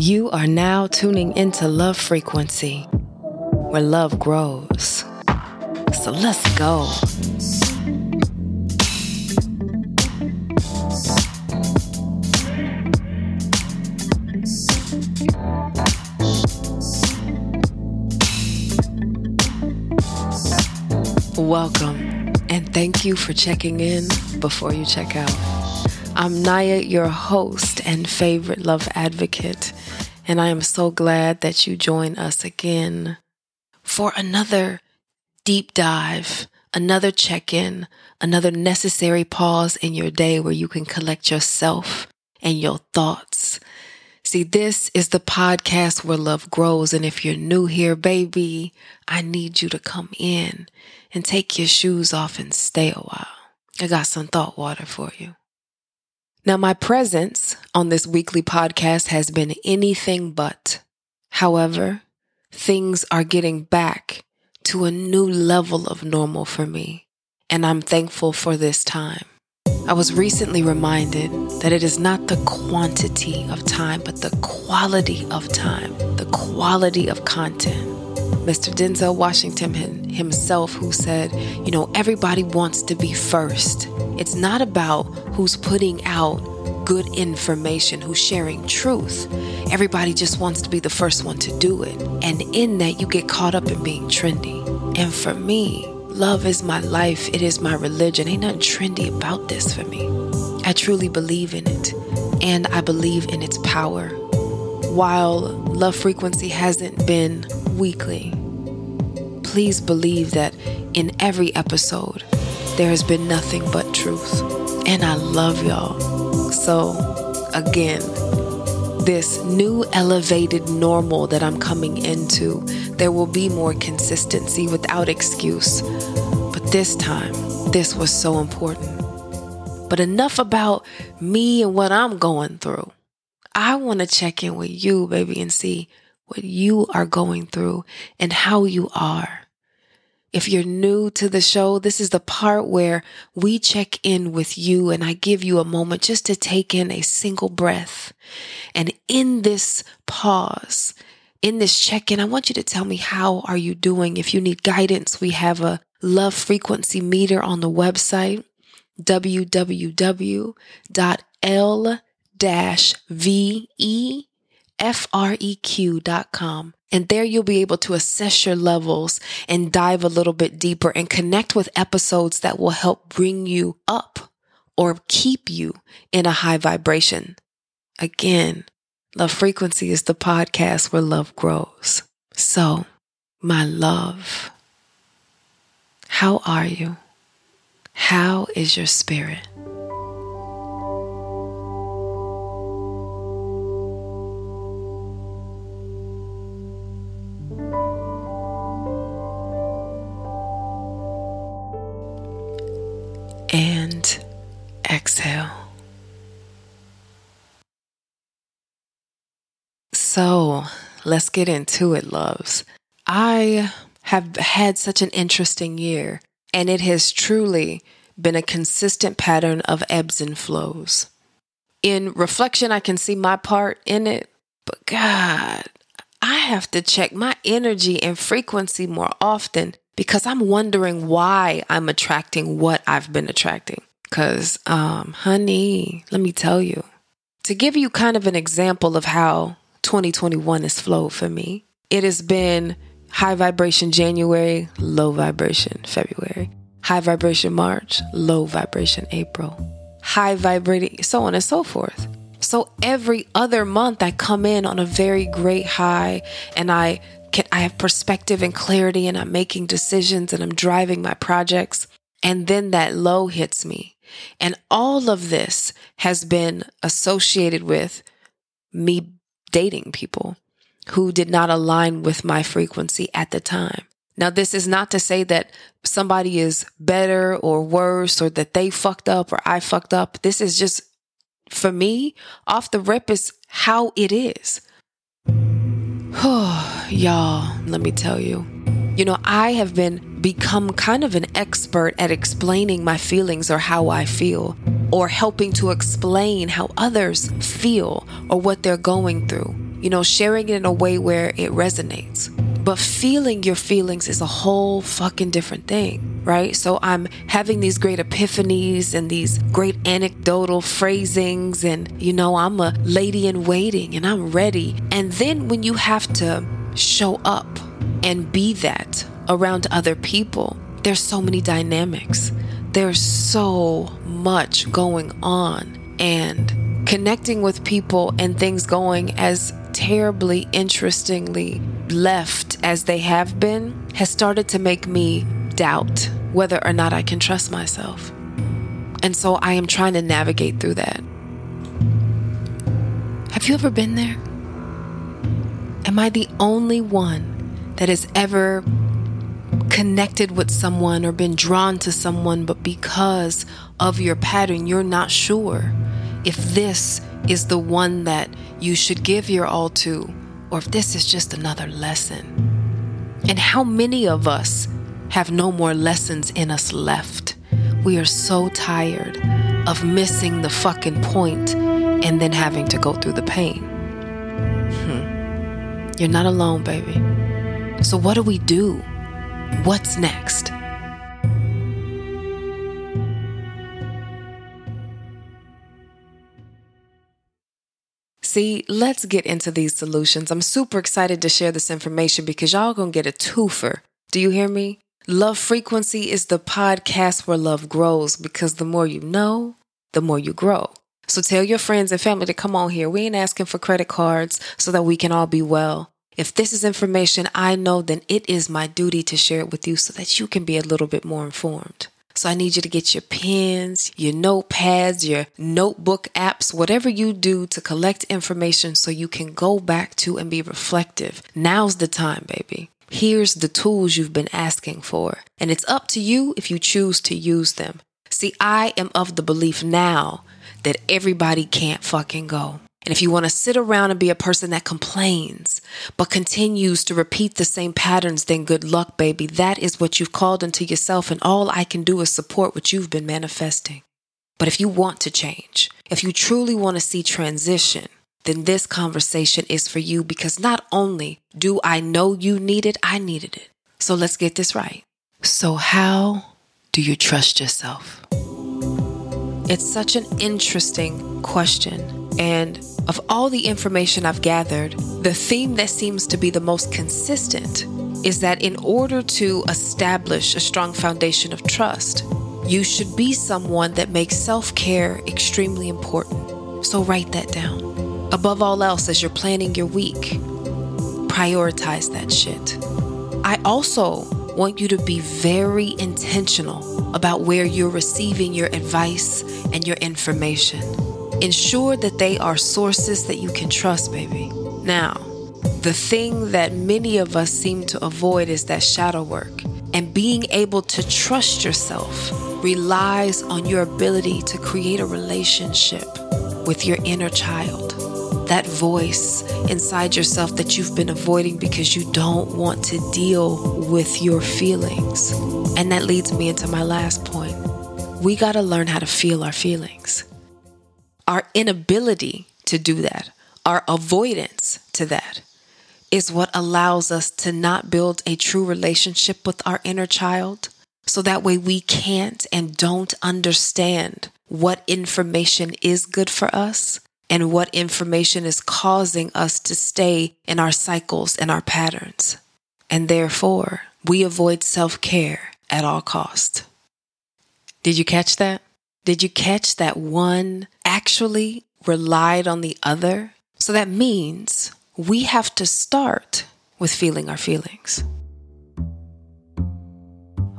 You are now tuning into Love Frequency, where love grows. So let's go. Welcome, and thank you for checking in before you check out. I'm Naya, your host and favorite love advocate, and I am so glad that you join us again for another deep dive, another check in, another necessary pause in your day where you can collect yourself and your thoughts. See, this is the podcast where love grows. And if you're new here, baby, I need you to come in and take your shoes off and stay a while. I got some thought water for you. Now, my presence on this weekly podcast has been anything but. However, things are getting back to a new level of normal for me, and I'm thankful for this time. I was recently reminded that it is not the quantity of time, but the quality of time, the quality of content. Mr. Denzel Washington himself, who said, You know, everybody wants to be first. It's not about who's putting out good information, who's sharing truth. Everybody just wants to be the first one to do it. And in that, you get caught up in being trendy. And for me, love is my life, it is my religion. Ain't nothing trendy about this for me. I truly believe in it, and I believe in its power. While love frequency hasn't been weekly, please believe that in every episode, there has been nothing but truth. And I love y'all. So, again, this new elevated normal that I'm coming into, there will be more consistency without excuse. But this time, this was so important. But enough about me and what I'm going through. I want to check in with you, baby, and see what you are going through and how you are. If you're new to the show, this is the part where we check in with you and I give you a moment just to take in a single breath. And in this pause, in this check-in, I want you to tell me how are you doing? If you need guidance, we have a love frequency meter on the website www.l-veefreq.com. And there you'll be able to assess your levels and dive a little bit deeper and connect with episodes that will help bring you up or keep you in a high vibration. Again, Love Frequency is the podcast where love grows. So, my love, how are you? How is your spirit? So let's get into it, loves. I have had such an interesting year, and it has truly been a consistent pattern of ebbs and flows. In reflection, I can see my part in it, but God, I have to check my energy and frequency more often because I'm wondering why I'm attracting what I've been attracting. Because, um, honey, let me tell you, to give you kind of an example of how 2021 has flowed for me, it has been high vibration January, low vibration February, high vibration March, low vibration April, high vibrating, so on and so forth. So every other month I come in on a very great high and I can I have perspective and clarity and I'm making decisions and I'm driving my projects and then that low hits me. And all of this has been associated with me dating people who did not align with my frequency at the time. Now, this is not to say that somebody is better or worse or that they fucked up or I fucked up. This is just, for me, off the rip is how it is. Y'all, let me tell you. You know, I have been become kind of an expert at explaining my feelings or how I feel, or helping to explain how others feel or what they're going through. you know, sharing it in a way where it resonates. But feeling your feelings is a whole fucking different thing, right? So I'm having these great epiphanies and these great anecdotal phrasings, and you know, I'm a lady in waiting and I'm ready. And then when you have to show up and be that around other people, there's so many dynamics. There's so much going on. And connecting with people and things going as terribly interestingly left as they have been has started to make me doubt whether or not I can trust myself. And so I am trying to navigate through that. Have you ever been there? Am I the only one that has ever connected with someone or been drawn to someone, but because of your pattern, you're not sure if this is the one that you should give your all to, or if this is just another lesson. And how many of us have no more lessons in us left? We are so tired of missing the fucking point and then having to go through the pain. Hmm. You're not alone, baby. So, what do we do? What's next? See, let's get into these solutions. I'm super excited to share this information because y'all gonna get a twofer. Do you hear me? Love Frequency is the podcast where love grows because the more you know, the more you grow. So tell your friends and family to come on here. We ain't asking for credit cards so that we can all be well. If this is information I know, then it is my duty to share it with you so that you can be a little bit more informed. So I need you to get your pens, your notepads, your notebook apps, whatever you do to collect information so you can go back to and be reflective. Now's the time, baby. Here's the tools you've been asking for, and it's up to you if you choose to use them. See, I am of the belief now that everybody can't fucking go. And if you want to sit around and be a person that complains, but continues to repeat the same patterns, then good luck, baby. That is what you've called into yourself, and all I can do is support what you've been manifesting. But if you want to change, if you truly want to see transition, then this conversation is for you because not only do I know you need it, I needed it. So let's get this right. So, how do you trust yourself? It's such an interesting question. And of all the information I've gathered, the theme that seems to be the most consistent is that in order to establish a strong foundation of trust, you should be someone that makes self care extremely important. So write that down. Above all else, as you're planning your week, prioritize that shit. I also want you to be very intentional about where you're receiving your advice and your information. Ensure that they are sources that you can trust, baby. Now, the thing that many of us seem to avoid is that shadow work. And being able to trust yourself relies on your ability to create a relationship with your inner child. That voice inside yourself that you've been avoiding because you don't want to deal with your feelings. And that leads me into my last point. We got to learn how to feel our feelings our inability to do that, our avoidance to that, is what allows us to not build a true relationship with our inner child. So that way we can't and don't understand what information is good for us and what information is causing us to stay in our cycles and our patterns. And therefore, we avoid self care at all cost. Did you catch that? Did you catch that one actually relied on the other? So that means we have to start with feeling our feelings.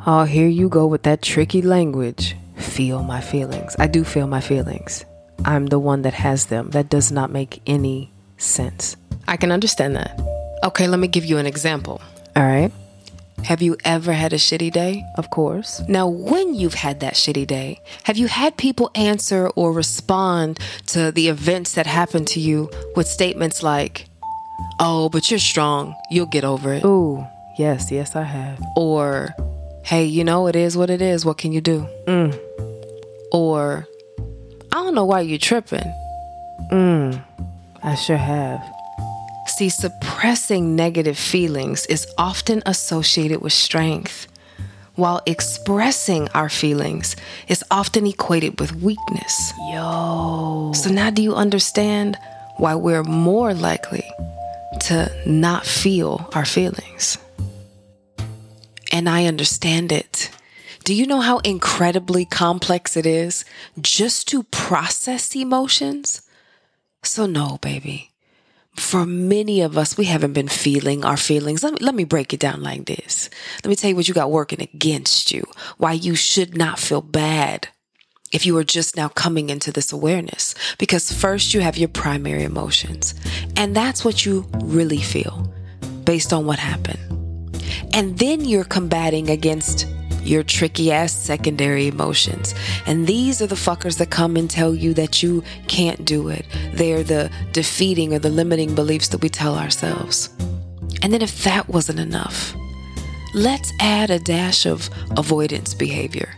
Oh, here you go with that tricky language. Feel my feelings. I do feel my feelings. I'm the one that has them. That does not make any sense. I can understand that. Okay, let me give you an example. All right. Have you ever had a shitty day? Of course. Now, when you've had that shitty day, have you had people answer or respond to the events that happened to you with statements like, Oh, but you're strong. You'll get over it. Ooh, yes, yes, I have. Or, Hey, you know, it is what it is. What can you do? Mm. Or, I don't know why you're tripping. Mm. I sure have. See, suppressing negative feelings is often associated with strength, while expressing our feelings is often equated with weakness. Yo. So now do you understand why we're more likely to not feel our feelings? And I understand it. Do you know how incredibly complex it is just to process emotions? So, no, baby for many of us, we haven't been feeling our feelings. Let me, let me break it down like this. Let me tell you what you got working against you, why you should not feel bad if you are just now coming into this awareness. Because first, you have your primary emotions, and that's what you really feel based on what happened. And then you're combating against your tricky ass secondary emotions. And these are the fuckers that come and tell you that you can't do it. They're the defeating or the limiting beliefs that we tell ourselves. And then if that wasn't enough, let's add a dash of avoidance behavior.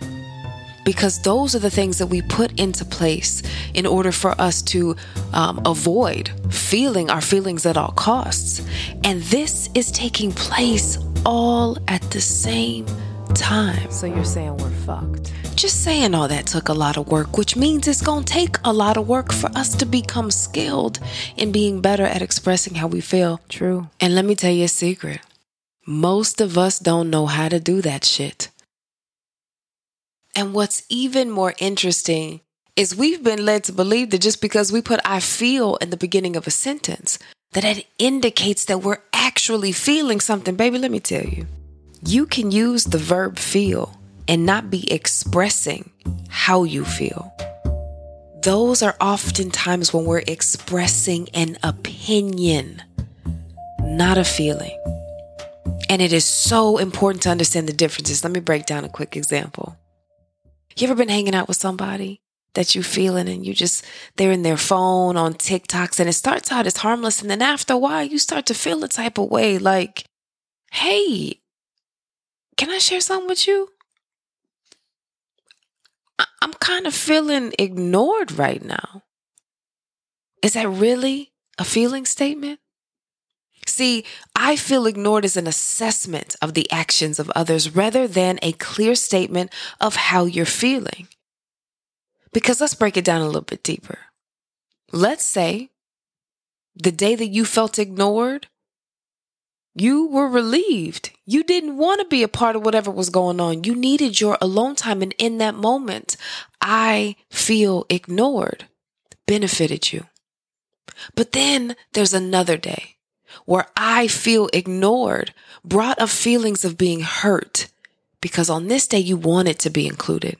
Because those are the things that we put into place in order for us to um, avoid feeling our feelings at all costs. And this is taking place all at the same time. So you're saying we're fucked? Just saying all that took a lot of work, which means it's gonna take a lot of work for us to become skilled in being better at expressing how we feel. True. And let me tell you a secret most of us don't know how to do that shit. And what's even more interesting is we've been led to believe that just because we put I feel in the beginning of a sentence, that it indicates that we're actually feeling something. Baby, let me tell you you can use the verb feel and not be expressing how you feel. Those are often times when we're expressing an opinion, not a feeling. And it is so important to understand the differences. Let me break down a quick example. You ever been hanging out with somebody that you feeling and you just they're in their phone on TikToks and it starts out as harmless and then after a while you start to feel a type of way like, hey, can I share something with you? I'm kind of feeling ignored right now. Is that really a feeling statement? See, I feel ignored as an assessment of the actions of others rather than a clear statement of how you're feeling. Because let's break it down a little bit deeper. Let's say the day that you felt ignored you were relieved. You didn't want to be a part of whatever was going on. You needed your alone time. And in that moment, I feel ignored benefited you. But then there's another day where I feel ignored, brought up feelings of being hurt because on this day you wanted to be included.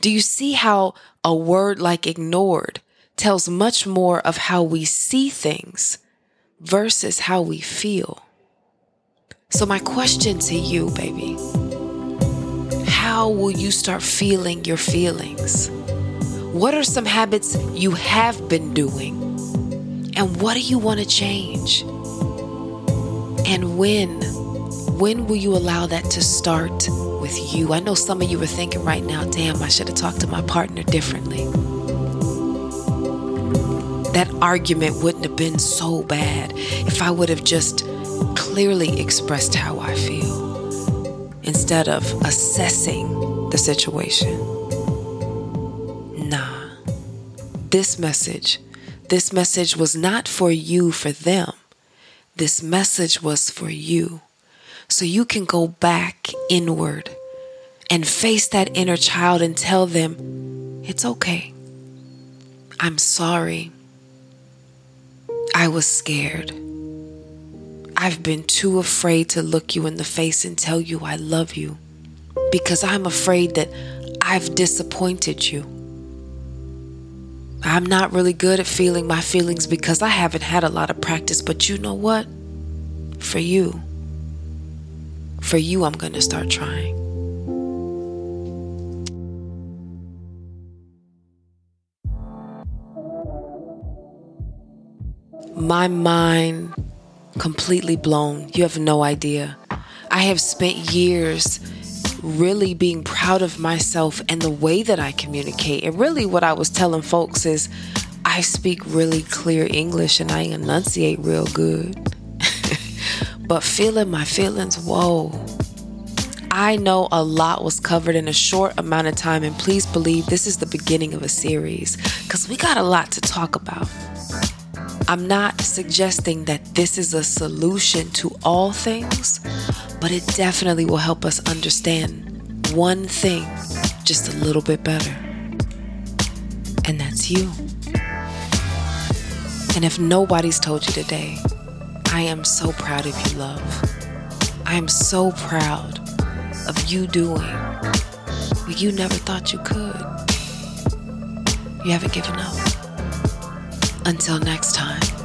Do you see how a word like ignored tells much more of how we see things versus how we feel. So, my question to you, baby, how will you start feeling your feelings? What are some habits you have been doing? And what do you want to change? And when? When will you allow that to start with you? I know some of you are thinking right now, damn, I should have talked to my partner differently that argument wouldn't have been so bad if I would have just clearly expressed how I feel instead of assessing the situation. Nah. This message, this message was not for you, for them. This message was for you. So you can go back inward and face that inner child and tell them, it's okay. I'm sorry. I was scared. I've been too afraid to look you in the face and tell you I love you because I'm afraid that I've disappointed you. I'm not really good at feeling my feelings because I haven't had a lot of practice, but you know what? For you, for you, I'm going to start trying. My mind completely blown. You have no idea. I have spent years really being proud of myself and the way that I communicate. And really, what I was telling folks is, I speak really clear English and I enunciate real good. but feeling my feelings, whoa. I know a lot was covered in a short amount of time, and please believe this is the beginning of a series because we got a lot to talk about. I'm not suggesting that this is a solution to all things, but it definitely will help us understand one thing just a little bit better. And that's you. And if nobody's told you today, I am so proud of you, love. I am so proud of you doing what you never thought you could. You haven't given up. Until next time.